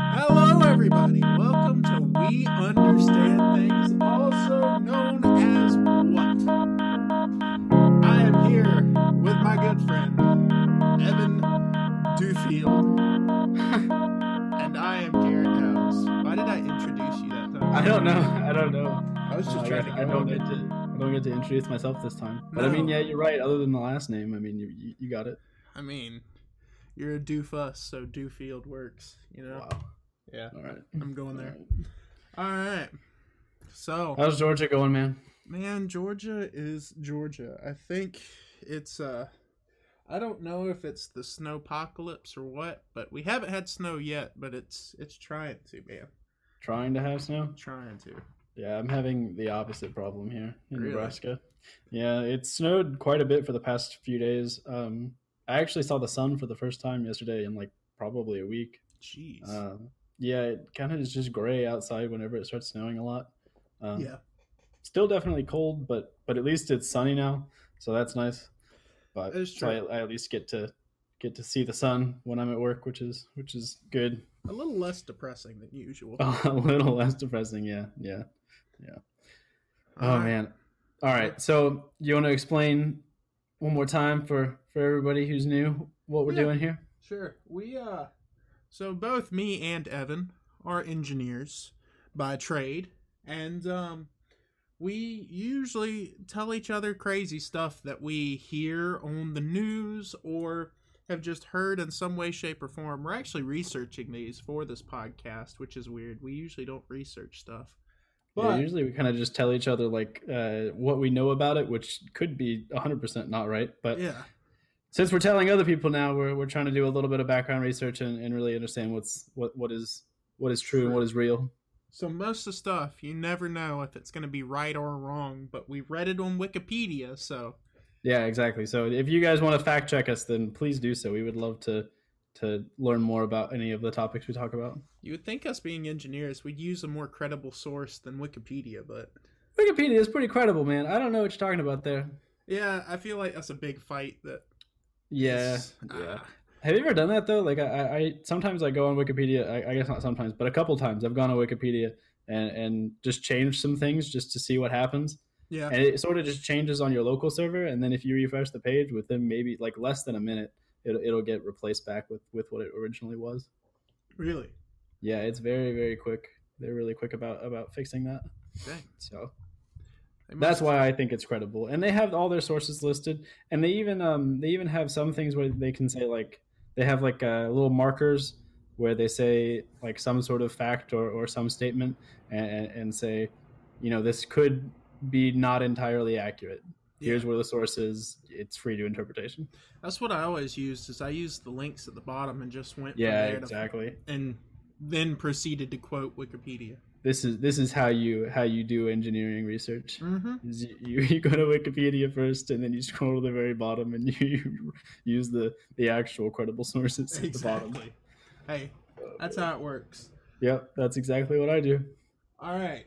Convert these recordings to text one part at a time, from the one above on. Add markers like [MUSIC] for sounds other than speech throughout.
Hello, everybody. Welcome to We Understand Things, also known as What? I am here with my good friend, Evan Dewfield, [LAUGHS] and I am Garrett House. Why did I introduce you that time? I don't know. I don't know. I was just oh, I, trying to I go don't on get to. Don't get to introduce myself this time. But I mean, yeah, you're right. Other than the last name, I mean, you you, you got it. I mean, you're a doofus, so Dewfield works, you know? Wow. Yeah, All right. I'm going there. All right. All right. So, How's Georgia going, man? Man, Georgia is Georgia. I think it's uh I don't know if it's the snowpocalypse or what, but we haven't had snow yet, but it's it's trying to, man. Trying to have snow? Trying to. Yeah, I'm having the opposite problem here in Really? Nebraska. Yeah, it snowed quite a bit for the past few days. Um, I actually saw the sun for the first time yesterday in like probably a week. Jeez. Um, yeah, it kind of is just gray outside whenever it starts snowing a lot. Um, yeah. still definitely cold, but but at least it's sunny now, so that's nice. But That is so I. I at least get to get to see the sun when I'm at work, which is which is good. A little less depressing than usual. [LAUGHS] a little less depressing, yeah, yeah, yeah. Oh Alright. man. All right. So you want to explain one more time for for everybody who's new what we're Yeah. doing here? Sure. We uh so both me and Evan are engineers by trade and um we usually tell each other crazy stuff that we hear on the news or have just heard in some way shape or form. We're actually researching these for this podcast, which is weird. We usually don't research stuff. Yeah, usually we kind of just tell each other like uh, what we know about it, which could be 100% not right. But yeah. since we're telling other people now, we're, we're trying to do a little bit of background research and, and really understand what's what what is what is true and what is real. So most of the stuff you never know if it's going to be right or wrong, but we read it on Wikipedia, so Yeah, exactly. So if you guys want to fact check us, then please do so. We would love to to learn more about any of the topics we talk about. You would think us being engineers, we'd use a more credible source than Wikipedia, but Wikipedia is pretty credible, man. I don't know what you're talking about there. yeah, I feel like that's a big fight. That Yeah, is- yeah. ah, Have you ever done that though? Like I, I, I sometimes I go on Wikipedia. I, I guess not sometimes, but a couple times I've gone on Wikipedia and and just changed some things just to see what happens. yeah, And it sort of just changes on your local server, and then if you refresh the page within maybe like less than a minute, it'll it'll get replaced back with with what it originally was. really. Yeah, it's very very quick. They're really quick about about fixing that. Dang. So that's why I think it's credible. And they have all their sources listed, and they even um they even have some things where they can say like they have like uh, little markers where they say like some sort of fact or, or some statement and, and say you know this could be not entirely accurate. Here's where the source is. It's free to interpretation. That's what I always used. Is I used the links at the bottom and just went Yeah, from there exactly. to, and then proceeded to quote Wikipedia. This is this is how you how you do engineering research. Mm-hmm. you, you, you go to Wikipedia first, and then you scroll to the very bottom, and [LAUGHS] you, use the the actual credible sources at the bottom. Exactly. Hey, that's how it works. Yep, that's exactly what I do. All right.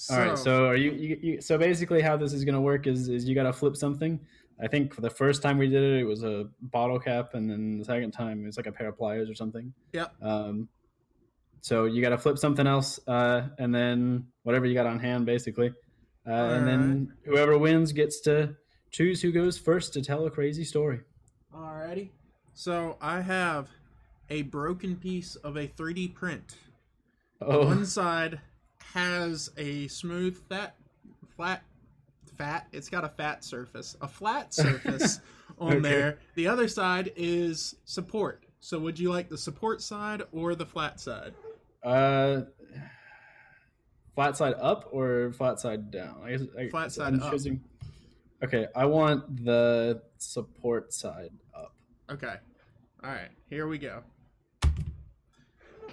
So, All right, so are you, you, you so basically how this is going to work is is you got to flip something. I think for the first time we did it, it was a bottle cap, and then the second time it was like a pair of pliers or something. Yeah. Um, so you got to flip something else, uh, and then whatever you got on hand, basically, uh, and then whoever wins gets to choose who goes first to tell a crazy story. Alrighty. So I have a broken piece of a 3D print. Oh, One side has a smooth fat flat fat it's got a fat surface a flat [LAUGHS] surface on Okay. there the other side is support so would you like the support side or the flat side uh, flat side up or flat side down? I guess I, Flat I'm side up. choosing- Okay, I want the support side up. okay all right here we go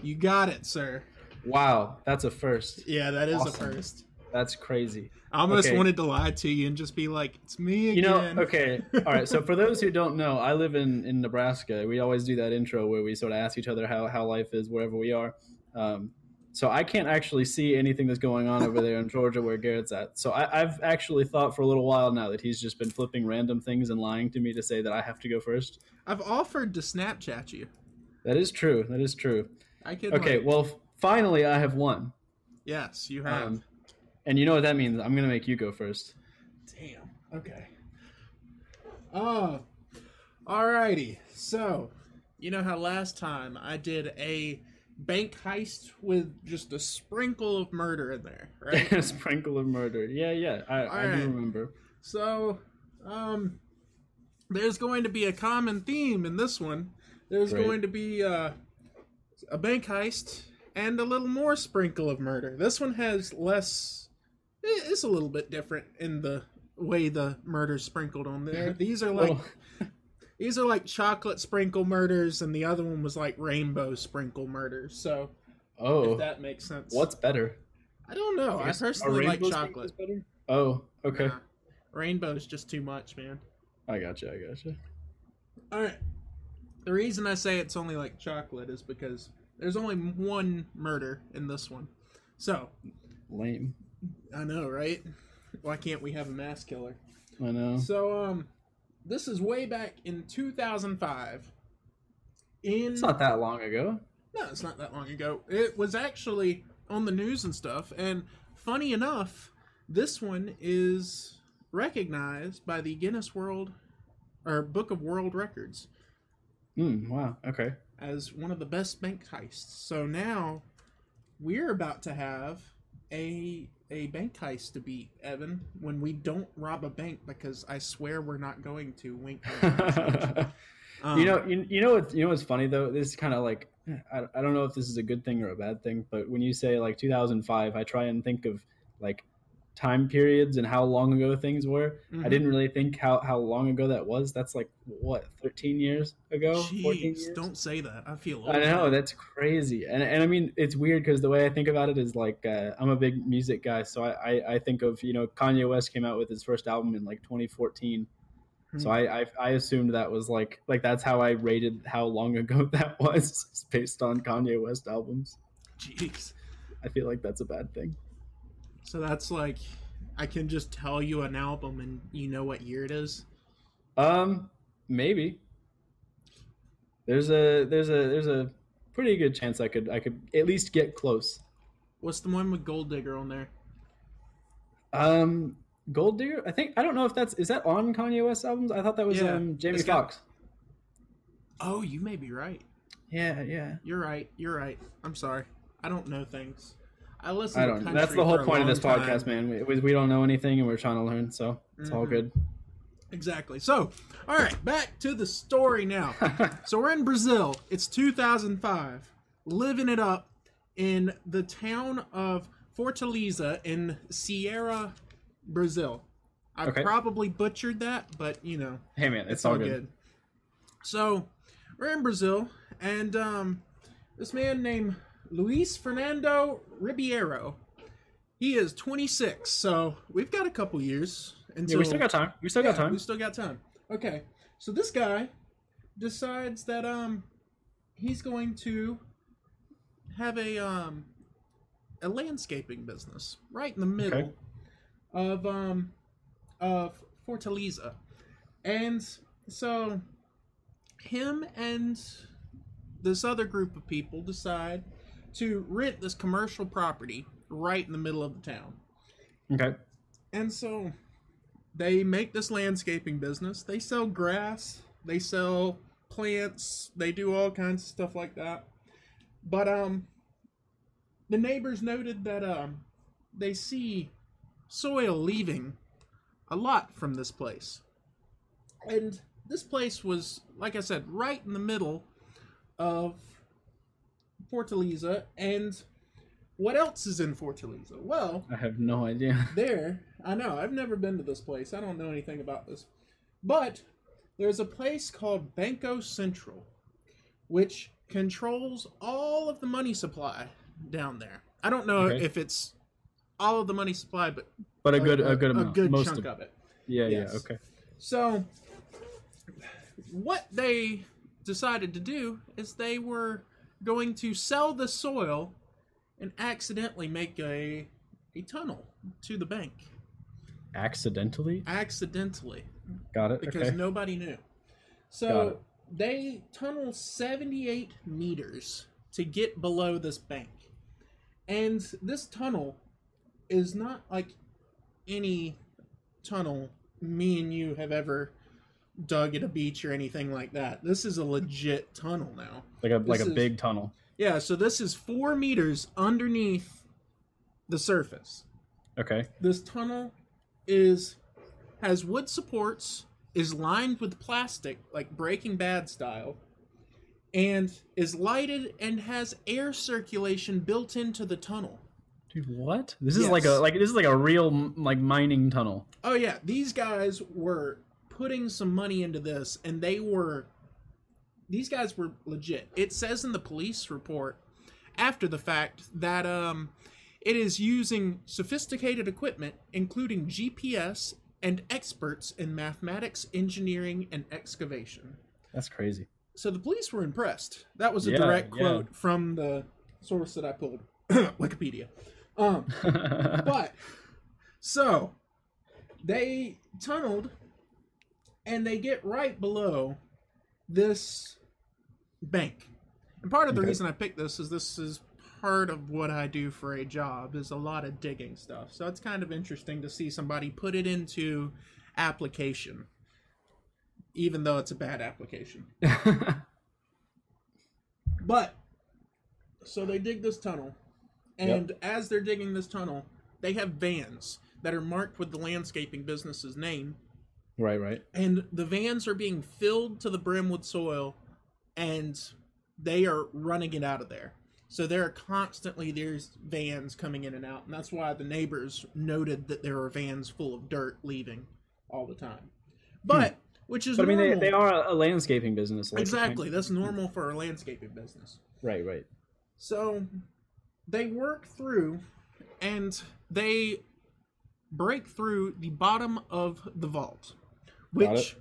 you got it sir Wow, that's a first. yeah that is Awesome. a first That's crazy. i almost Okay. wanted to lie to you and just be like it's me again You know, okay, [LAUGHS] all right. So for those who don't know, I live in in Nebraska. We always do that intro where we sort of ask each other how how life is wherever we are. Um, So I can't actually see anything that's going on over there in Georgia where Garrett's at. So I, I've actually thought for a little while now that he's just been flipping random things and lying to me to say that I have to go first. I've offered to Snapchat you. That is true. That is true. I could. Okay, like- well, finally I have won. yes, you have. Um, and you know what that means? I'm gonna make you go first. Damn. Okay. Oh. Alrighty. So, you know how last time I did a bank heist with just a sprinkle of murder in there, [LAUGHS] right? a sprinkle of murder. Yeah, yeah. I, I Alright. do remember. so, um, there's going to be a common theme in this one. There's Great. going to be uh, a bank heist and a little more sprinkle of murder. This one has less. It's a little bit different in the way the murder's sprinkled on there. [LAUGHS] These are like [LAUGHS] These are like chocolate sprinkle murders, and the other one was like rainbow sprinkle murders. So, oh, if that makes sense. what's better? I don't know. I a personally like rainbow sprinkle is chocolate. Oh, okay. Nah, rainbow's just too much, man. I gotcha. I gotcha. All right. The reason I say it's only like chocolate is because there's only one murder in this one. So, Lame. I know, right? Why can't we have a mass killer? I know. So, um, this is way back in 2005. In It's not that long ago. No, it's not that long ago. It was actually on the news and stuff. And funny enough, this one is recognized by the Guinness World or Book of World Records Hmm. Wow. Okay. As one of the best bank heists. So now we're about to have a a bank heist to beat, Evan, when we don't rob a bank because I swear we're not going to. Wink. Um, [LAUGHS] you know, you, you know what? You know what's funny though? This is kind of like I, I don't know if this is a good thing or a bad thing, but when you say like 2005, I try and think of like time periods and how long ago things were. I mhm. didn't really think how how long ago that was. That's like what 13 years ago, 14 Jeez, years. don't say that. I feel old. I know now. that's crazy, and and I mean it's weird because the way I think about it is like uh, I'm a big music guy, so I, I I think of you know Kanye West came out with his first album in like 2014, so Hmm. I, I I assumed that was like like that's how I rated how long [LAUGHS] ago that was based on Kanye West albums. Jeez. I feel like that's a bad thing. So that's like I can just tell you an album and you know what year it is. Um, maybe there's a there's a there's a pretty good chance I could I could at least get close. What's the one with Gold Digger on there? Um, Gold Digger. I think I don't know if that's is that on Kanye West albums. I thought that was Yeah, um Jamie Foxx. Oh, you may be right. Yeah, yeah. You're right. You're right. I'm sorry. I don't know things. I listen. I don't. That's the whole point of this podcast, man. We, we don't know anything, and we're trying to learn, so it's all Mhm. good. Exactly. So, all right, back to the story now. [LAUGHS] So we're in Brazil. It's 2005. Living it up in the town of Fortaleza in Sierra, Brazil. I Okay. probably butchered that, but you know, hey, man, it's, it's, all good. So we're in Brazil, and um, this man named Luis Fernando Ribeiro. He is 26, so we've got a couple years until Yeah, we still got time. We still got time. We still got time. Okay. So this guy decides that um he's going to have a um a landscaping business right in the middle Okay. of um of Fortaleza. And so him and this other group of people decide to rent this commercial property right in the middle of the town. Okay. And so they make this landscaping business. They sell grass, they sell plants, they do all kinds of stuff like that. But um the neighbors noted that um they see soil leaving a lot from this place. And this place was like I said right in the middle of Fortaleza and what else is in Fortaleza? Well, I have no idea. [LAUGHS] there, I know, I've never been to this place. I don't know anything about this. But there's a place called Banco Central, which controls all of the money supply down there. I don't know Okay. if it's all of the money supply, but But a good, a, good amount. a good Most chunk of, of it. yeah, yes. yeah. Okay. So, what they decided to do is they were going to sell the soil and accidentally make a a tunnel to the bank. Accidentally? Accidentally, Got it. because okay. nobody knew. So they tunnel 78 meters to get below this bank. And this tunnel is not like any tunnel me and you have ever dug at a beach or anything like that. This is a legit tunnel now. like a like a is- big tunnel. Yeah, so this is four meters underneath the surface. Okay. This tunnel is has wood supports, is lined with plastic, like Breaking Bad style, and is lighted and has air circulation built into the tunnel. Dude, what? This is like a like this is like a real like mining tunnel. Oh yeah, these guys were putting some money into this, and they were. These guys were legit. It says in the police report after the fact that um, it is using sophisticated equipment, including GPS and experts in mathematics, engineering, and excavation. That's crazy. So the police were impressed. That was a Yeah, direct yeah. quote from the source that I pulled, [COUGHS] Wikipedia. Um, [LAUGHS] but so they tunneled and they get right below this bank. And part of the Okay. reason I picked this is this is part of what I do for a job is a lot of digging stuff. So it's kind of interesting to see somebody put it into application even though it's a bad application. [LAUGHS] But so they dig this tunnel, and as they're digging this tunnel, they have vans that are marked with the landscaping business's name, right, right. and the vans are being filled to the brim with soil, and they are running it out of there. So there are constantly there's vans coming in and out, and that's why the neighbors noted that there are vans full of dirt leaving all the time. But which is Hmm. But I mean, they, they are a, a landscaping business. like- exactly that's normal for a landscaping business. Right, right. So they work through and they break through the bottom of the vault. Which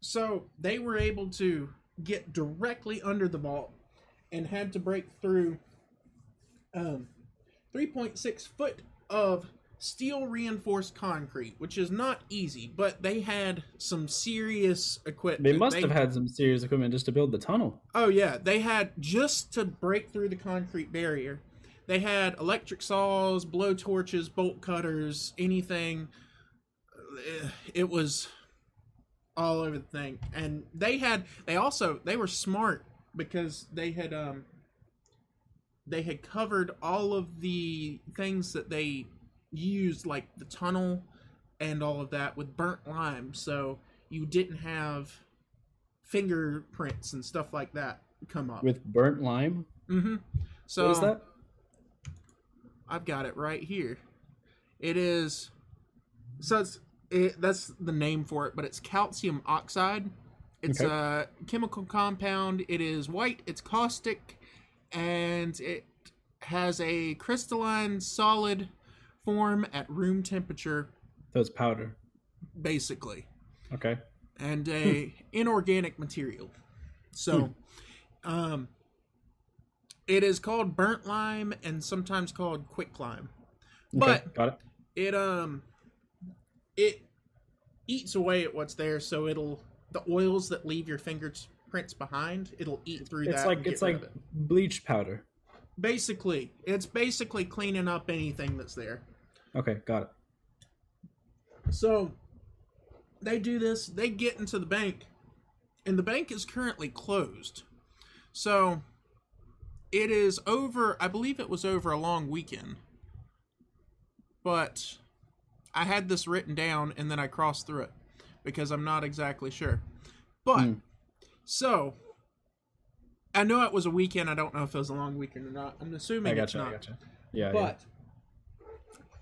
so they were able to get directly under the vault and had to break through um 3.6 foot of steel reinforced concrete, which is not easy, but they had some serious equipment. They must have had some serious equipment just to build the tunnel. Oh yeah, they had just to break through the concrete barrier. They had electric saws, blow torches, bolt cutters, anything. Eh, It was all over the thing, and they had. They also they were smart because they had um. They had covered all of the things that they used, like the tunnel and all of that, with burnt lime, so you didn't have fingerprints and stuff like that come up. With burnt lime? mm-hmm. So what is that? I've got it right here. It is so it's it, that's the name for it, but it's calcium oxide. It's Okay. a chemical compound. It is white. It's caustic, and it has a crystalline solid form at room temperature, So it's powder. basically. Okay. and a inorganic material. So, Hmm. um, it is called burnt lime and sometimes called quick lime. Okay, But got it. it um it eats away at what's there, so it'll the oils that leave your fingerprints behind, it'll eat through It's that. like and get it's like bleach powder. basically it's basically cleaning up anything that's there. Okay, got it. So they do this, they get into the bank, and the bank is currently closed. So it is over, I believe it was over a long weekend. But I had this written down and then I crossed through it because I'm not exactly sure. But Hmm. so I know it was a weekend. I don't know if it was a long weekend or not. I'm assuming I it's not. I gotcha. Yeah, yeah. But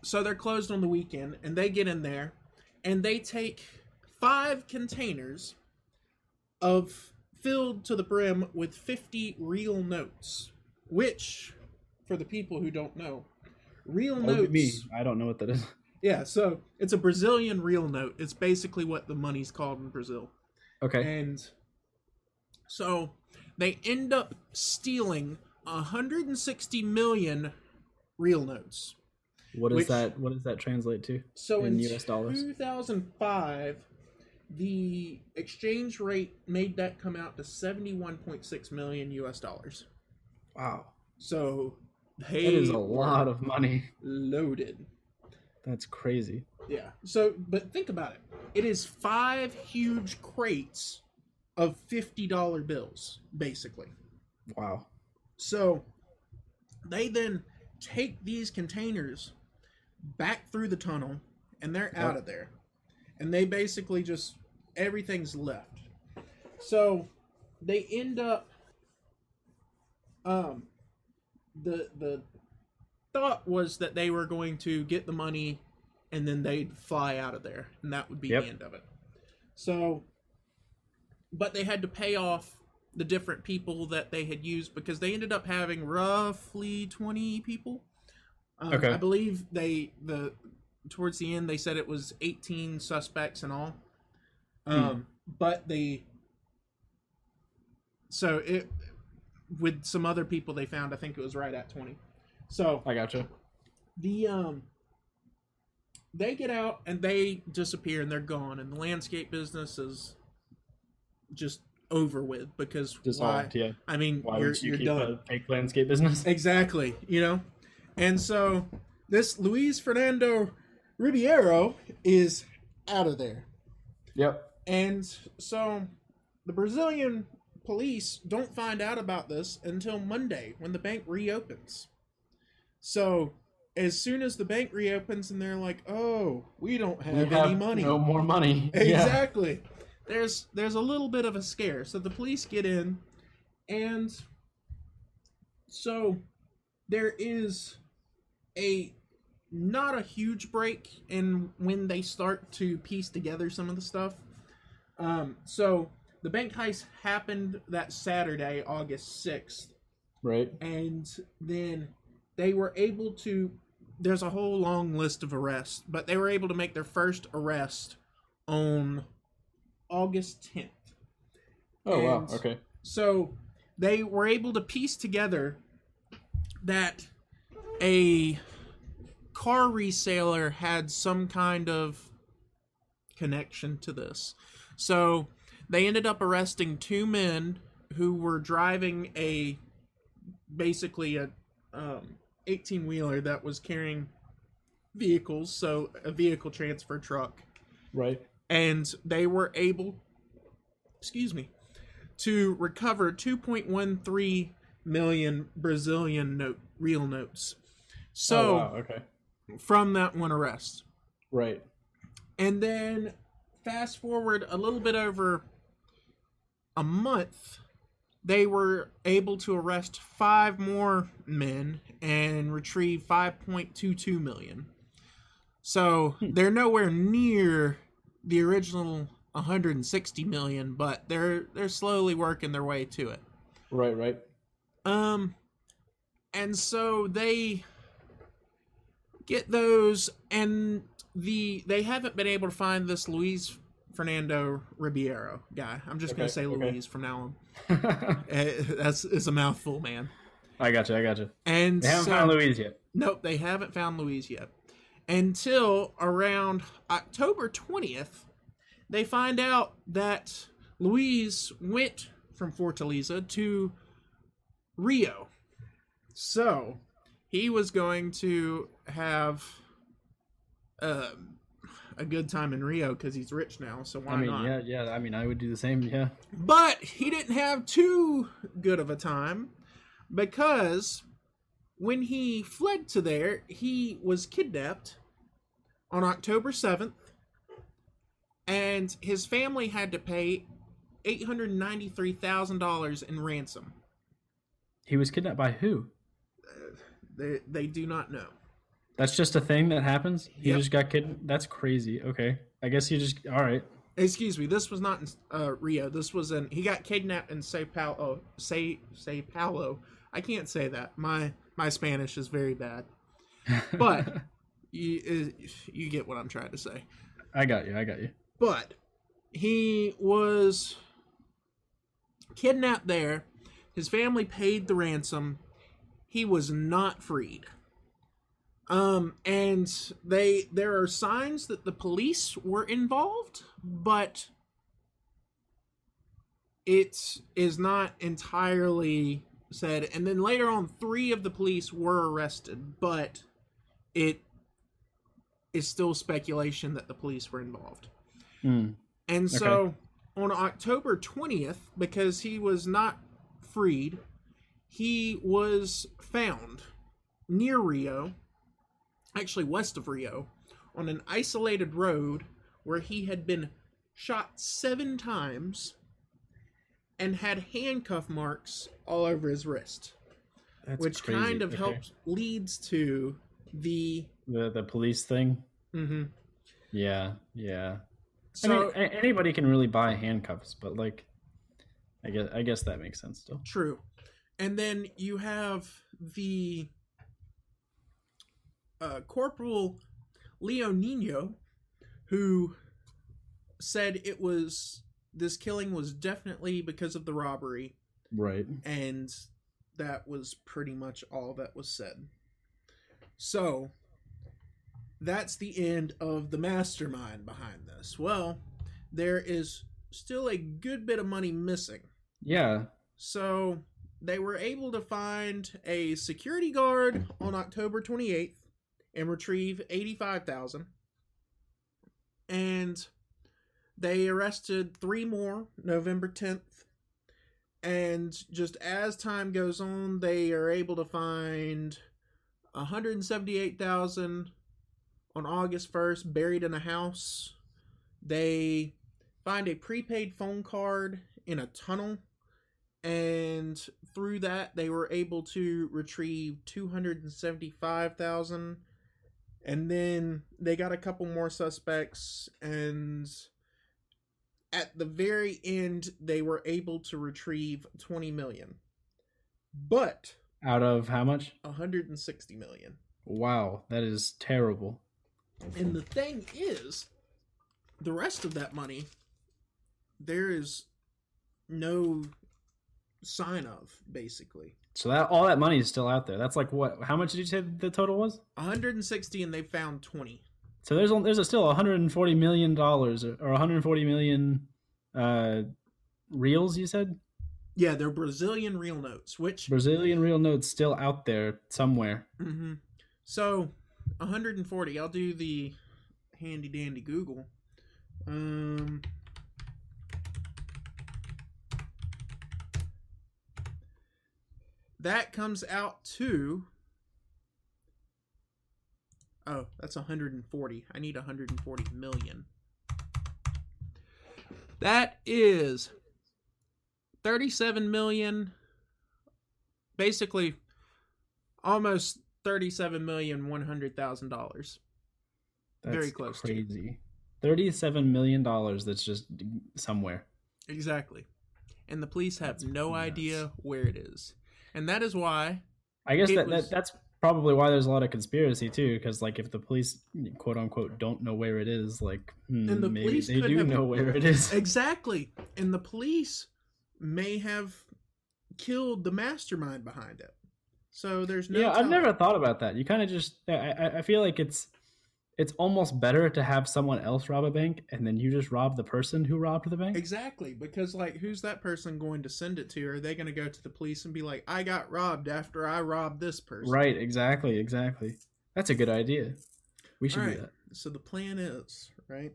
so they're closed on the weekend, and they get in there, and they take five containers of filled to the brim with 50 real notes, which, for the people who don't know, real That notes. me. I don't know what that is. Yeah, so it's a Brazilian real note. It's basically what the money's called in Brazil. Okay. And so they end up stealing 160 million real notes. What does that what does that translate to? So In in, US dollars? 2005, the exchange rate made that come out to 71.6 million US dollars. Wow. So they That is a lot of money. loaded. That's crazy. Yeah. So, but think about it. It is five huge crates of $50 bills, basically. Wow. So they then take these containers back through the tunnel and they're out of there. And they basically just everything's left. So they end up um the the thought was that they were going to get the money and then they'd fly out of there and that would be Yep. the end of it. So but they had to pay off the different people that they had used because they ended up having roughly 20 people. Um, Okay. I believe they the towards the end they said it was 18 suspects and all. Um but they so it with some other people they found I think it was right at 20. So I gotcha. the um they get out and they disappear and they're gone and the landscape business is just over with because why Dissolved, yeah. i mean Why you're, would you you're keep done a fake landscape business? [LAUGHS] exactly you know and so this luis fernando ribeiro is out of there Yep. and so the brazilian police don't find out about this until monday when the bank reopens so as soon as the bank reopens and they're like oh we don't have, We any money no more money. [LAUGHS] Yeah. exactly there's there's a little bit of a scare so the police get in and so there is a not a huge break in when they start to piece together some of the stuff um so the bank heist happened that saturday august 6th Right. and then they were able to there's a whole long list of arrests but they were able to make their first arrest on august 10th Oh wow. Okay. so they were able to piece together that a car reseller had some kind of connection to this. So they ended up arresting two men who were driving a basically a um, 18 wheeler that was carrying vehicles, so a vehicle transfer truck Right. and they were able excuse me to recover 2.13 million brazilian note real notes so oh, wow. Okay. from that one arrest Right. and then fast forward a little bit over a month they were able to arrest five more men and retrieve 5.22 million so they're nowhere near the original 160 million but they're they're slowly working their way to it Right. Right. um, and so they get those, and the they haven't been able to find this Luis Fernando Ribeiro guy. I'm just gonna Okay, say okay. Luis from now on. [LAUGHS] Eh, That's it's a mouthful, man. I got you. I got you. And They haven't so, found Luis yet. Nope, they haven't found Luis yet. Until around October 20th, they find out that Luis went from Fortaleza to Rio. So, he was going to have um, a good time in Rio because he's rich now, so why I mean, not? yeah, yeah. I mean, I would do the same. Yeah. But he didn't have too good of a time because when he fled to there, he was kidnapped on October 7th, and his family had to pay $893,000 in ransom. He was kidnapped by who? Uh, they, they do not know. That's just a thing that happens. He Yep. just got kid. That's crazy. Okay. I guess he just. All right. Excuse me, this was not in uh, Rio. This was in. He got kidnapped in Sao Paulo. Say Say Paulo. I can't say that. My my Spanish is very bad. [LAUGHS] But you uh, you get what I'm trying to say. I got you. I got you. But he was kidnapped there. His family paid the ransom. he was not freed. Um, and they there are signs that the police were involved, but it is not entirely said. And then later on, three of the police were arrested, but it is still speculation that the police were involved. Hmm. And so on October 20th, because he was not freed, he was found near Rio, actually west of Rio, on an isolated road where he had been shot seven times and had handcuff marks all over his wrist, That's which crazy. kind of Okay. helps leads to the. the the police thing. Mm-hmm. Yeah, yeah. So I mean, anybody can really buy handcuffs, but like, I guess I guess that makes sense still. True. And then you have the uh, Corporal Leo Nino, who said it was this killing was definitely because of the robbery, Right. and that was pretty much all that was said. So, that's the end of the mastermind behind this. Well, there is still a good bit of money missing. Yeah. So they were able to find a security guard on October 28th and retrieve 85,000. And they arrested three more November 10th. And just as time goes on, they are able to find 178,000 on August 1st buried in a house. They find a prepaid phone card in a tunnel and through that they were able to retrieve 275,000 and then they got a couple more suspects and at the very end they were able to retrieve 20 million but Out of how much? 160 million Wow, that is terrible. and the thing is the rest of that money there is no sign of basically So that all that money is still out there. That's like what? How much did you say the total was? 160 and they found 20 So there's there's a still 140 million dollars or 140 million uh reals. You said yeah they're brazilian real notes which Brazilian real notes still out there somewhere. hmm so 140 i'll do the handy dandy google um that comes out to oh that's 140 i need 140 million that is 37 million basically almost 37 million 100 thousand dollars That's Very close to. Crazy. Thirty-seven million dollars. That's just somewhere. exactly and the police have That's no nuts. idea where it is and that is why I guess that, was- that that's probably why there's a lot of conspiracy too. Because like if the police quote unquote don't know where it is, like hmm, And the maybe police they do have- know where it is. [LAUGHS] exactly and the police may have killed the mastermind behind it so there's no yeah, I've never thought about that. You kind of just I, I I feel like it's it's almost better to have someone else rob a bank and then you just rob the person who robbed the bank. Exactly, because like, who's that person going to send it to? Are they going to go to the police and be like, "I got robbed after I robbed this person"? Right, exactly, exactly. That's a good idea. We should Alright. do that. So the plan is right.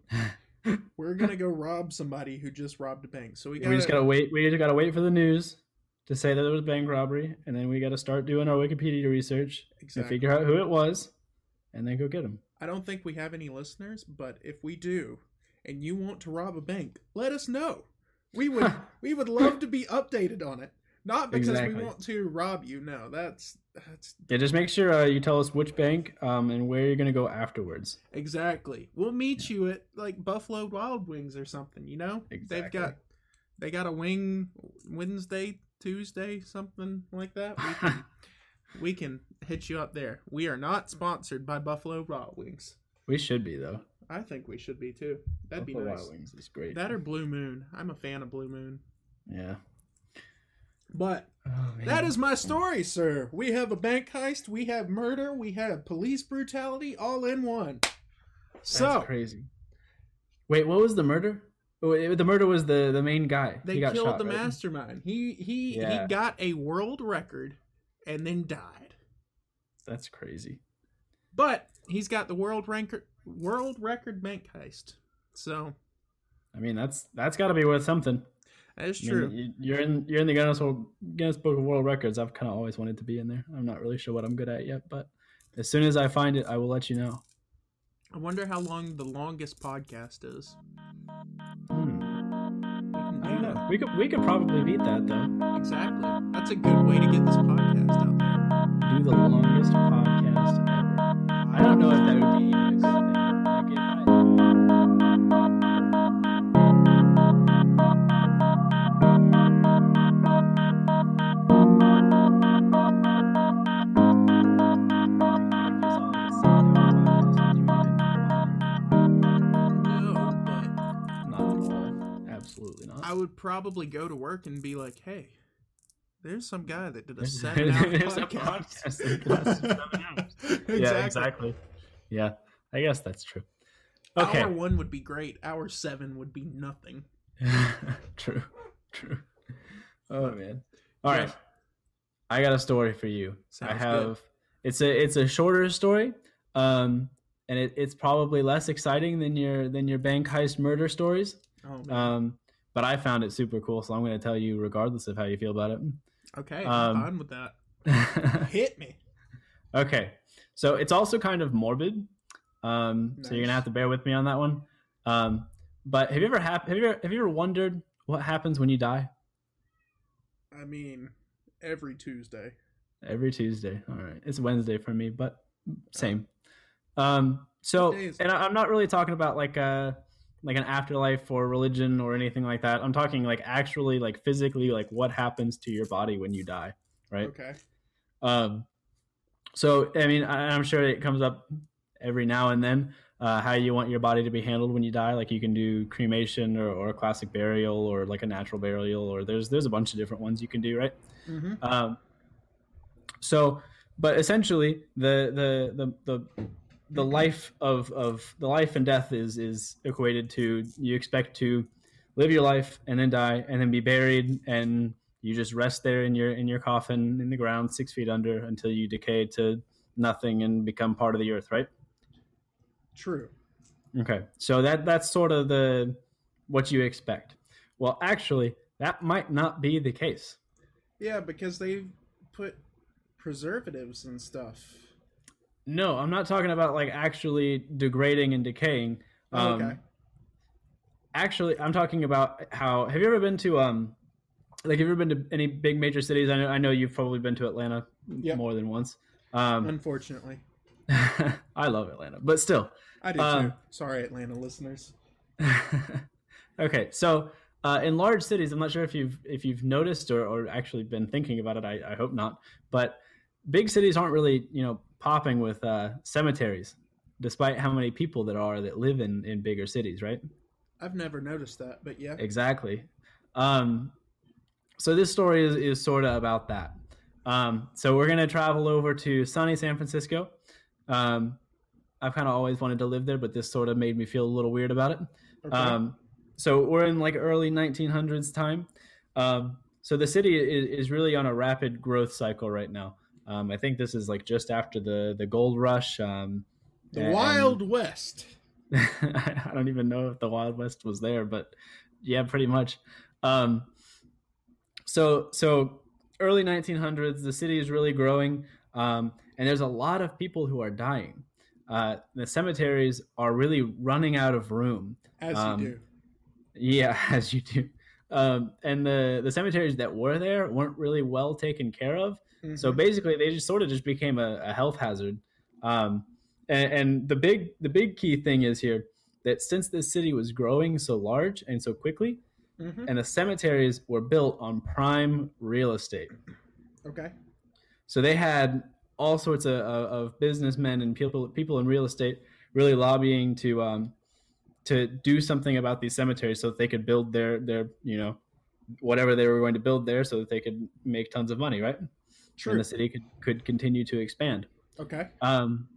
[LAUGHS] We're gonna go rob somebody who just robbed a bank. So we got we just gotta wait. We just gotta wait for the news to say that it was bank robbery, and then we gotta start doing our Wikipedia research and figure out who it was, and then go get them. I don't think we have any listeners, but if we do, and you want to rob a bank, let us know. We would [LAUGHS] we would love to be updated on it. Not because Exactly. we want to rob you. No, that's that's Yeah, just make sure uh, you tell us which bank um, and where you're gonna go afterwards. exactly. We'll meet you at like Buffalo Wild Wings or something. You know, they've got they got a wing Wednesday, Tuesday, something like that. [LAUGHS] We can, hit you up there. We are not sponsored by Buffalo Wild Wings. we should be though. I think we should be too. That'd be Buffalo nice. Wild Wings is great. That or Blue Moon. I'm a fan of Blue Moon. yeah. But Oh, that is my story, sir. We have a bank heist, we have murder, we have police brutality, all in one. That's So crazy. Wait, what was the murder? Oh, the murder was the the main guy. they he got killed shot, the right? mastermind. He he Yeah. he got a world record and then died. That's crazy. But he's got the world record world record bank heist. So I mean, that's that's got to be worth something. that is I mean, true. you- you're in you're in the Guinness World, Guinness Book of World Records. I've kind of always wanted to be in there. I'm not really sure what I'm good at yet, but as soon as I find it, I will let you know. I wonder how long the longest podcast is. Hmm. I do don't know. We could we could probably beat that though. Exactly. That's a good way to get this podcast out there. Do the longest podcast ever. I don't know if that would be even a good thing. Like if I- No, but Not at all. Absolutely not. I would probably go to work and be like, "Hey, there's some guy that did a there's a [LAUGHS] podcast." podcast that lasts seven hours. [LAUGHS] Yeah, exactly. Yeah, I guess that's true. Okay. Hour one would be great. Hour seven would be nothing. [LAUGHS] true. True. Oh man. All right. I got a story for you. I have good. it's a it's a shorter story. Um and it, it's probably less exciting than your than your bank heist murder stories. Oh, man. Um but I found it super cool, so I'm going to tell you regardless of how you feel about it. okay, um, I'm fine with that. [LAUGHS] Hit me. Okay, so it's also kind of morbid. Um, So you're gonna have to bear with me on that one. Um, but have you ever hap- have you ever, have you ever wondered what happens when you die? I mean, every Tuesday. Every Tuesday. All right, it's Wednesday for me, but same. Um, so What day is and I, I'm not really talking about like a like an afterlife or religion or anything like that. I'm talking like actually like physically like what happens to your body when you die, right? Okay. Um, so I mean, I, I'm sure it comes up every now and then uh, how you want your body to be handled when you die. Like you can do cremation or, or a classic burial or like a natural burial, or there's there's a bunch of different ones you can do, right? Mm-hmm. Um, so, but essentially, the the the the the life of of the life and death is is equated to you expect to live your life and then die and then be buried and you just rest there in your in your coffin in the ground six feet under until you decay to nothing and become part of the earth right True. okay so that that's sort of the what you expect well actually that might not be the case Yeah, because they put preservatives and stuff. No, I'm not talking about like actually degrading and decaying. Oh, Um, okay. Actually, I'm talking about how. Have you ever been to um, like have you ever been to any big major cities? I know I know you've probably been to Atlanta Yep. more than once. Um, Unfortunately, [LAUGHS] I love Atlanta, but still. I do Um, too. Sorry, Atlanta listeners. [LAUGHS] okay, so uh, in large cities, I'm not sure if you've if you've noticed or, or actually been thinking about it. I, I hope not. But big cities aren't really you know popping with uh, cemeteries, despite how many people there are that live in in bigger cities, right? I've never noticed that, but yeah. Exactly. Um, so this story is, is sort of about that. Um, so we're gonna travel over to sunny San Francisco. Um, I've kind of always wanted to live there, but this sort of made me feel a little weird about it. Okay. Um, so we're in like early 1900s time. Um, so the city is, is really on a rapid growth cycle right now. Um, I think this is like just after the the gold rush. Um, the and- Wild West. [LAUGHS] I don't even know if the Wild West was there, but yeah, pretty much. Um, so so early 1900s, the city is really growing, um, and there's a lot of people who are dying. Uh, the cemeteries are really running out of room. As Um, you do. Yeah, [LAUGHS] as you do. Um, and the the cemeteries that were there weren't really well taken care of. So Mhm. basically, they just sort of just became a, a health hazard. Um, and, and the big the big key thing is here that since this city was growing so large and so quickly, Mhm. and the cemeteries were built on prime real estate, Okay. so they had all sorts of, of, of businessmen and people people in real estate really lobbying to um, to do something about these cemeteries so that they could build their their you know whatever they were going to build there so that they could make tons of money, right? True. And the city could, could continue to expand. Okay. Um,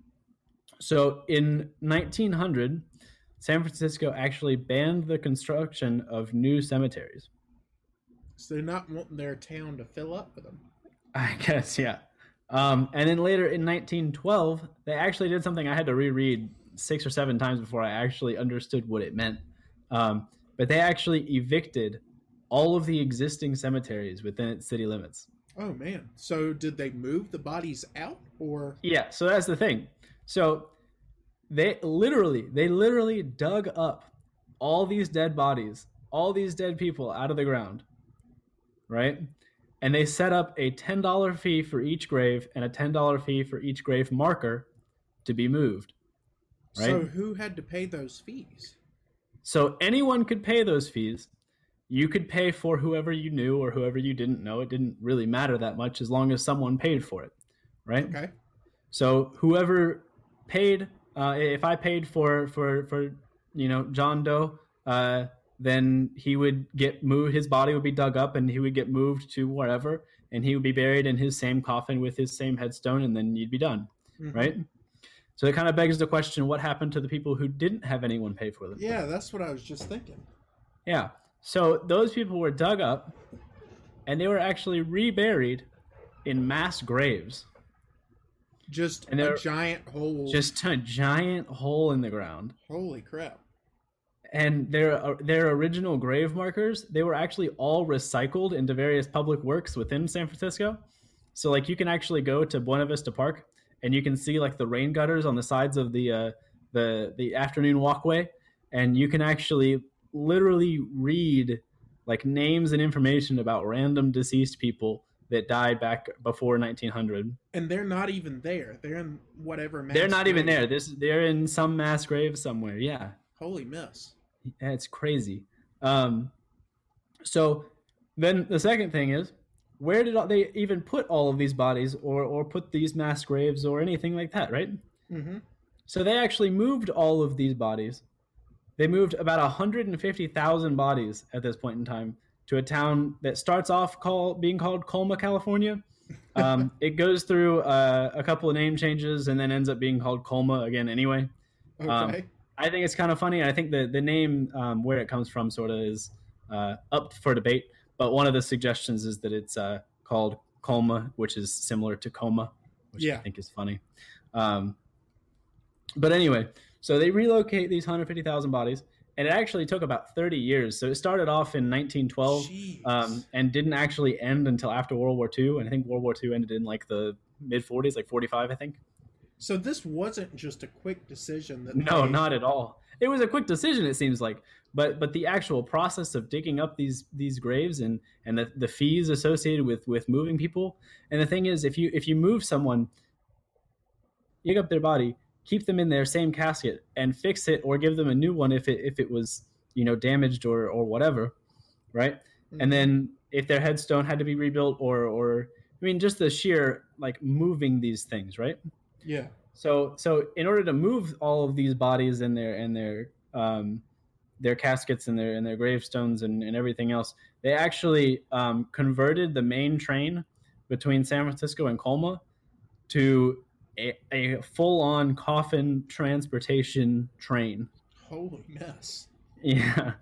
so in 1900, San Francisco actually banned the construction of new cemeteries. So they're not wanting their town to fill up with them. I [LAUGHS] guess, yeah. Um, and then later in 1912, they actually did something I had to reread six or seven times before I actually understood what it meant. Um, but they actually evicted all of the existing cemeteries within its city limits. Oh man. So did they move the bodies out or Yeah, so that's the thing. So they literally, they literally dug up all these dead bodies, all these dead people out of the ground, right? And they set up a $10 fee for each grave and a $10 fee for each grave marker to be moved. Right? so who had to pay those fees? So anyone could pay those fees. You could pay for whoever you knew or whoever you didn't know. It didn't really matter that much as long as someone paid for it, right? Okay. So whoever paid, uh, if I paid for for for you know John Doe, uh, then he would get moved. His body would be dug up, and he would get moved to wherever, and he would be buried in his same coffin with his same headstone, and then you'd be done, Mhm. right? So it kind of begs the question: What happened to the people who didn't have anyone pay for them? Yeah, that's what I was just thinking. Yeah. So those people were dug up and they were actually reburied in mass graves. Just And a giant hole. Just a giant hole in the ground. holy crap. And their their original grave markers, they were actually all recycled into various public works within San Francisco. So like you can actually go to Buena Vista Park and you can see like the rain gutters on the sides of the uh, the the afternoon walkway and you can actually literally read like names and information about random deceased people that died back before 1900. And they're not even there. They're in whatever mass they're not even there. This they're in some mass grave somewhere. Yeah. Holy mess. Yeah, it's crazy. Um, so then the second thing is, where did they even put all of these bodies, or or put these mass graves, or anything like that, right? Mm-hmm. So they actually moved all of these bodies. They moved about 150,000 bodies at this point in time to a town that starts off call, being called Colma, California. Um, [LAUGHS] it goes through uh, a couple of name changes and then ends up being called Colma again anyway. Okay. Um, I think it's kind of funny. I think the the name um, where it comes from sort of is uh, up for debate. But one of the suggestions is that it's uh, called Colma, which is similar to coma, which I think is funny. Um, but anyway, so they relocate these 150,000 bodies, and it actually took about 30 years. So it started off in 1912 um, and didn't actually end until after World War II. And I think World War II ended in like the mid 40s, like 45, I think. So this wasn't just a quick decision that No, they- not at all. It was a quick decision, it seems like, but but the actual process of digging up these these graves and and the, the fees associated with with moving people. And the thing is, if you if you move someone, dig up their body, keep them in their same casket, and fix it or give them a new one if it if it was you know damaged or or whatever, right? Mhm. and then if their headstone had to be rebuilt or or i mean just the sheer like moving these things right yeah. so so in order to move all of these bodies and their and their um their caskets and their and their gravestones and, and everything else they actually um, converted the main train between san francisco and colma to a, a full-on coffin transportation train Holy mess. yeah.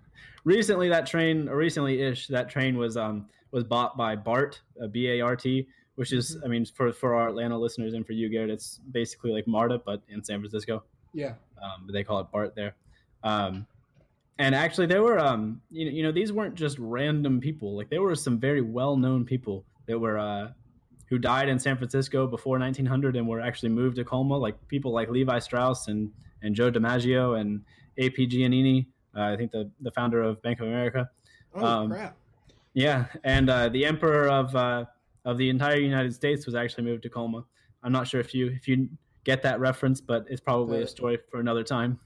Recently, that train, or recently-ish, that train was um was bought by BART, uh, B A R T, which is, I mean, for for our Atlanta listeners and for you, Garrett, it's basically like MARTA, but in San Francisco. Yeah. Um, but they call it BART there. Um, and actually, there were um you know, you know these weren't just random people. Like there were some very well-known people that were uh who died in San Francisco before 1900 and were actually moved to Colma, like people like Levi Strauss and and Joe DiMaggio and A.P. Giannini. Uh, I think the the founder of Bank of America. Oh Um, crap. Yeah, and uh, the emperor of uh, of the entire United States was actually moved to Colma. I'm not sure if you if you get that reference, but it's probably a story for another time.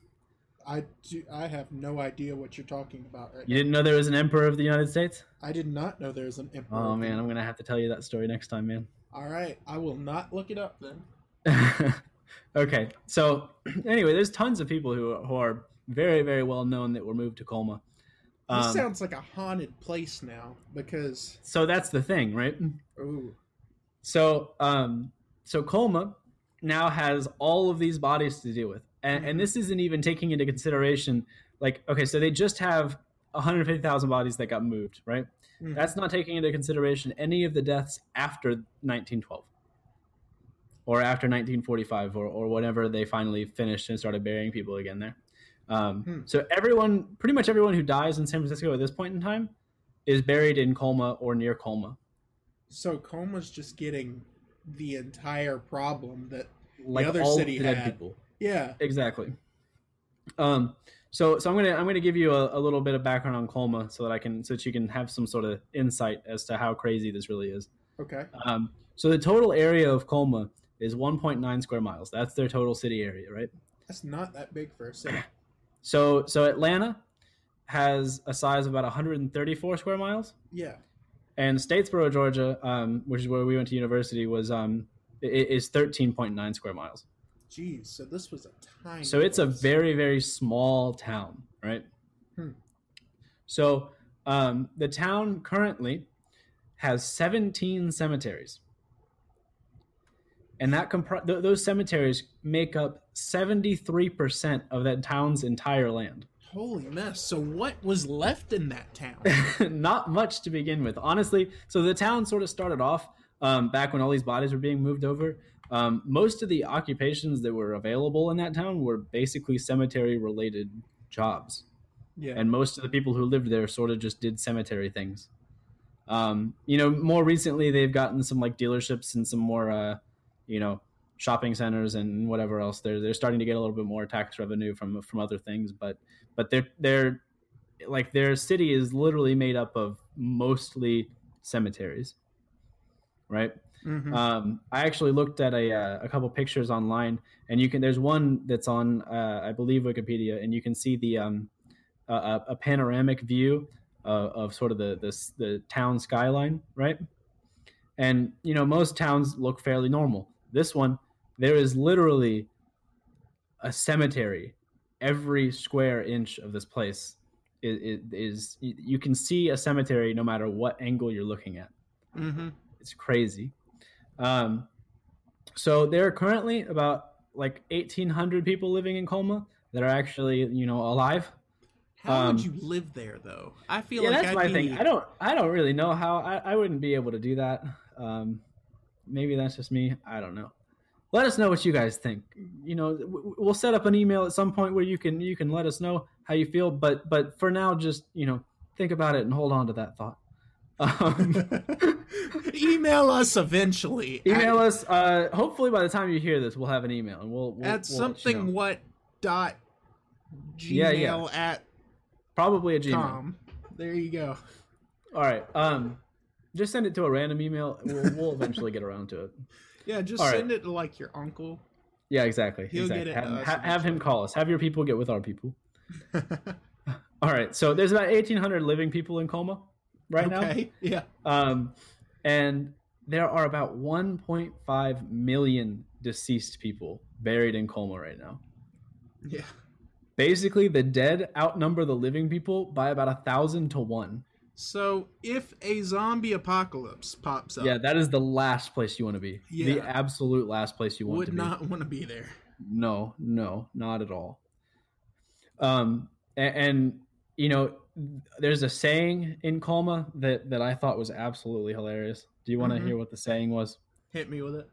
I do, I have no idea what you're talking about right You didn't know there was an emperor of the United States? I did not know there was an emperor. Oh man, I'm gonna have to tell you that story next time, man. All right, I will not look it up then. [LAUGHS] okay, so [CLEARS THROAT] anyway, there's tons of people who who are very very well known that were moved to Colma. This Um, sounds like a haunted place now because so that's the thing, right? ooh, So, um, so Colma now has all of these bodies to deal with, and, and this isn't even taking into consideration, like, okay, so they just have 150,000 bodies that got moved, right? Mhm. That's not taking into consideration any of the deaths after 1912 or after 1945 or, or whenever they finally finished and started burying people again there. Um, Hmm. So everyone, pretty much everyone who dies in San Francisco at this point in time, is buried in Colma or near Colma. so Colma's just getting the entire problem that like other all city the dead had. people. yeah Exactly. Um, so so I'm gonna I'm gonna give you a, a little bit of background on Colma so that I can so that you can have some sort of insight as to how crazy this really is. okay Um, so the total area of Colma is 1.9 square miles. That's their total city area, right? that's not that big for a city. [CLEARS THROAT] So so Atlanta has a size of about 134 square miles, Yeah, and Statesboro, Georgia, um, which is where we went to university, was um, is 13.9 square miles. geez. So this was a tiny. So it's a very, very small town, right? Hmm. So um, the town currently has 17 cemeteries. And that compri- th- those cemeteries make up 73% of that town's entire land. holy mess. So what was left in that town? [LAUGHS] Not much to begin with, honestly. So the town sort of started off um, back when all these bodies were being moved over. Um, most of the occupations that were available in that town were basically cemetery related jobs. yeah, and most of the people who lived there sort of just did cemetery things. Um, you know, more recently they've gotten some like dealerships and some more, uh, you know, shopping centers and whatever else. They're they're starting to get a little bit more tax revenue from from other things, but but they're they're like their city is literally made up of mostly cemeteries, right? Mhm. Um, I actually looked at a, uh, a couple pictures online, and you can. There's one that's on, uh, I believe, Wikipedia, and you can see the um, a, panoramic view uh, of sort of the, the the town skyline, right? And you know, most towns look fairly normal. This one, there is literally a cemetery every square inch of this place. Is, is you can see a cemetery no matter what angle you're looking at Mhm. it's crazy. Um, so there are currently about like 1,800 people living in Colma that are actually, you know, alive. How um, would you live there though? I feel Yeah, like that's I'd my be, thing. I don't, I don't really know how. I, I wouldn't be able to do that. Um, maybe that's just me. I don't know. Let us know what you guys think. You know, we'll set up an email at some point where you can you can let us know how you feel. But but for now, just you know, think about it and hold on to that thought. Um, [LAUGHS] email us eventually. email at, us. Uh, hopefully, by the time you hear this, we'll have an email and we'll, we'll at we'll let you something know. what dot Yeah, yeah. gmail at probably a Gmail. com. There you go. All right. Um, just send it to a random email. We'll, we'll eventually get around to it. [LAUGHS] Yeah, just All right. send it to like your uncle. Yeah, exactly. He'll get it have, ha- have him call us. Have your people get with our people. [LAUGHS] All right. So there's about 1,800 living people in Colma right now. okay. Yeah. Um, and there are about 1.5 million deceased people buried in Colma right now. Yeah. Basically, the dead outnumber the living people by about a thousand to one. So if a zombie apocalypse pops up, Yeah, that is the last place you want to be. Yeah, The absolute last place you want would to be. not [LAUGHS] want to be there. No, no, not at all. Um, and, and you know, there's a saying in Colma that that I thought was absolutely hilarious. Do you want to Mhm. hear what the saying was? Hit me with it.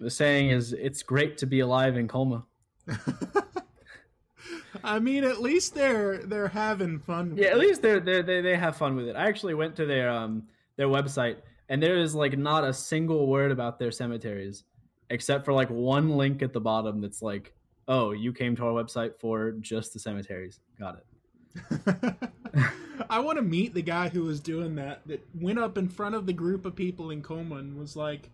The saying is, "It's great to be alive in Colma." [LAUGHS] I mean, at least they're they're having fun. with Yeah, at least they're, they're, they they have fun with it. I actually went to their um their website, and there is like not a single word about their cemeteries, except for like one link at the bottom that's like, "Oh, you came to our website for just the cemeteries." Got it. [LAUGHS] I want to meet the guy who was doing that. That went up in front of the group of people in Colma and was like,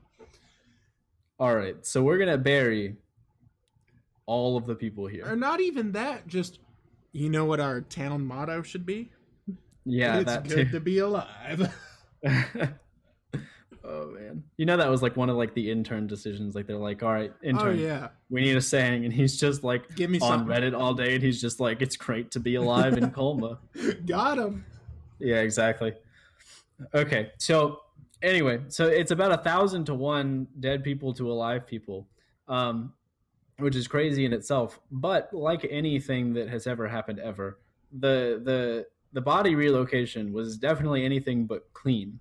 All right, so we're gonna bury all of the people here. or not even that. Just you know what our town motto should be? Yeah, it's that good too. to be alive. [LAUGHS] oh man, you know that was like one of like the intern decisions. Like they're like, all right, intern, oh yeah, we need a saying, and he's just like give me on something. Reddit all day, and he's just like, it's great to be alive in Colma. [LAUGHS] Got him. Yeah, exactly. Okay, so anyway, so it's about a thousand to one dead people to alive people, um, which is crazy in itself. But like anything that has ever happened ever, the the the body relocation was definitely anything but clean.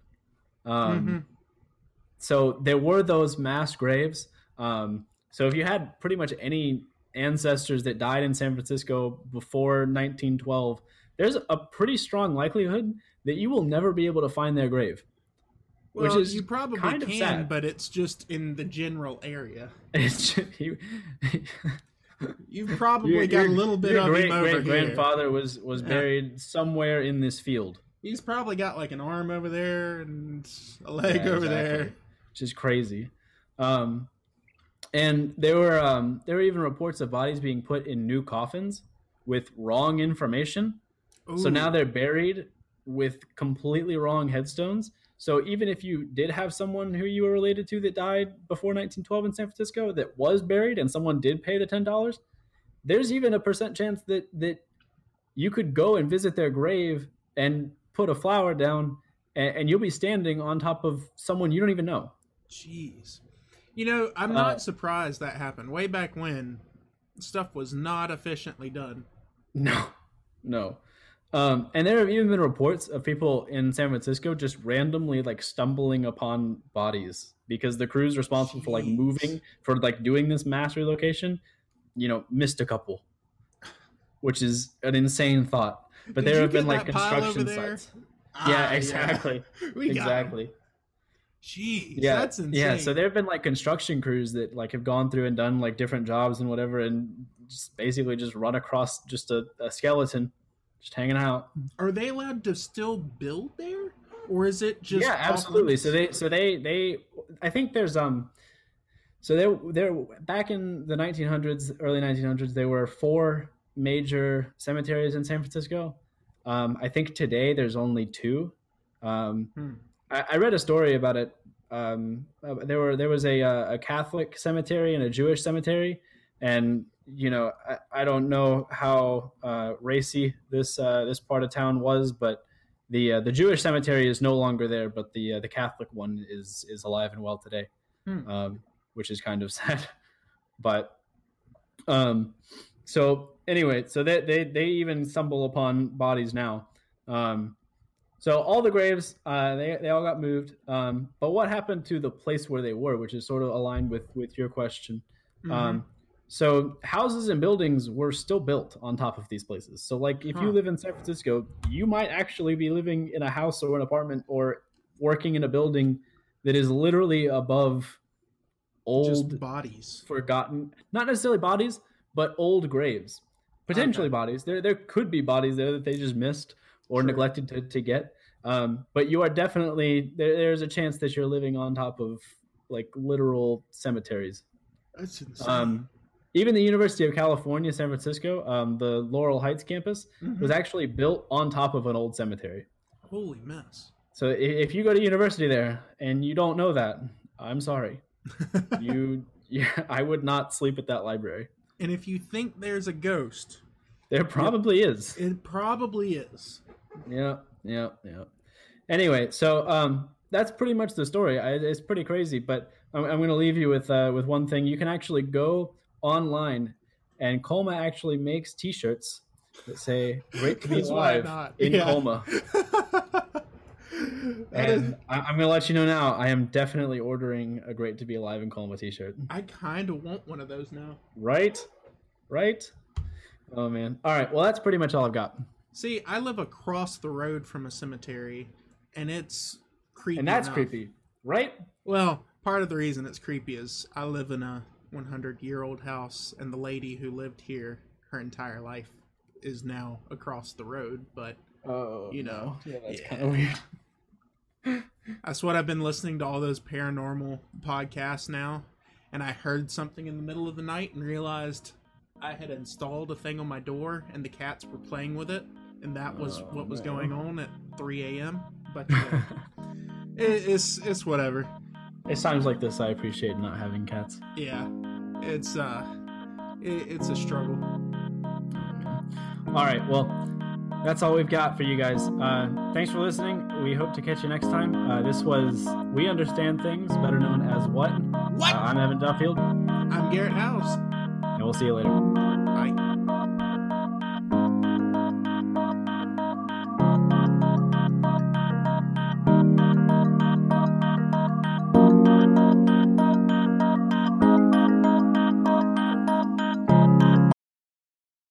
Um, Mhm. So there were those mass graves. Um, so if you had pretty much any ancestors that died in San Francisco before 1912, there's a pretty strong likelihood that you will never be able to find their grave. Well, which is you probably kind of can, sad. but it's just in the general area. [LAUGHS] It's just, [LAUGHS] you, You've probably your- got a little bit of great him over great here. grandfather was was Yeah. buried somewhere in this field. He's probably got like an arm over there and a leg Yeah, over exactly. there. which is crazy. Um, and there were um, there were even reports of bodies being put in new coffins with wrong information. So now they're buried with completely wrong headstones. So even if you did have someone who you were related to that died before 1912 in San Francisco that was buried and someone did pay the ten dollars, there's even a percent chance that that you could go and visit their grave and put a flower down, and, and you'll be standing on top of someone you don't even know. Jeez. You know, I'm Uh, not surprised that happened. Way back when, stuff was not efficiently done. No, no. Um, and there have even been reports of people in San Francisco just randomly like stumbling upon bodies because the crews responsible for like moving for like doing this mass relocation, you know, missed a couple, which is an insane thought. But Did there have been like that pile over construction sites. Ah, yeah, exactly, [LAUGHS] him. exactly. Jeez, yeah, that's insane. yeah. So there have been like construction crews that like have gone through and done like different jobs and whatever, and just basically just run across just a, a skeleton, just hanging out. Are they allowed to still build there, or is it just yeah, absolutely. So they, so they, they. I think there's um. So there, there. Back in the 1900s, early 1900s, there were four major cemeteries in San Francisco. Um, I think today there's only two. Um, Hmm. I, I read a story about it. Um, uh, there were there was a uh, a Catholic cemetery and a Jewish cemetery, and you know I, I don't know how uh, racy this uh, this part of town was, but the uh, the Jewish cemetery is no longer there, but the uh, the Catholic one is is alive and well today, Hmm. um, which is kind of [LAUGHS] sad. but um, so anyway, so they they they even stumble upon bodies now. Um, so all the graves, uh, they they all got moved. Um, but what happened to the place where they were, which is sort of aligned with with your question? Mhm. Um, so houses and buildings were still built on top of these places. So like if Huh. you live in San Francisco, you might actually be living in a house or an apartment or working in a building that is literally above old just bodies. forgotten not necessarily bodies but old graves potentially Okay. bodies there there could be bodies there that they just missed or Sure. neglected to, to get um, but you are definitely there, there's a chance that you're living on top of like literal cemeteries That's insane. um, even the university of california san francisco um, the laurel heights campus Mhm. was actually built on top of an old cemetery Holy mess. so if you go to university there and you don't know that i'm sorry [LAUGHS] you yeah, [LAUGHS] i would not sleep at that library and if you think there's a ghost, There probably is. it probably is. Yeah, yeah, yeah. Anyway, so um, that's pretty much the story. I, it's pretty crazy, but I'm, I'm going to leave you with uh, with one thing. You can actually go online, and Colma actually makes T-shirts that say "Great to be alive in Yeah. Colma." [LAUGHS] That is- And I, I'm going to let you know now. I am definitely ordering a "Great to be alive in Colma" T-shirt. I kind of want one of those now. Right, right. Oh man. All right. Well, that's pretty much all I've got. See, I live across the road from a cemetery, and it's creepy. And that's enough. creepy, right? Well, part of the reason it's creepy is I live in a 100 year old house, and the lady who lived here her entire life is now across the road. But Oh, You know, yeah, that's yeah. kind of weird. [LAUGHS] that's what I've been listening to all those paranormal podcasts now. And I heard something in the middle of the night and realized I had installed a thing on my door, and the cats were playing with it, and that was Oh, what was no. going on at 3 a.m. But [LAUGHS] know, it, it's it's whatever. It's times like this I appreciate not having cats. Yeah, it's uh, it, it's a struggle. All right, well, that's all we've got for you guys. Uh, thanks for listening. We hope to catch you next time. Uh, this was We Understand Things, better known as What? What? Uh, I'm Evan Duffield, I'm Garrett House. and we'll see you later.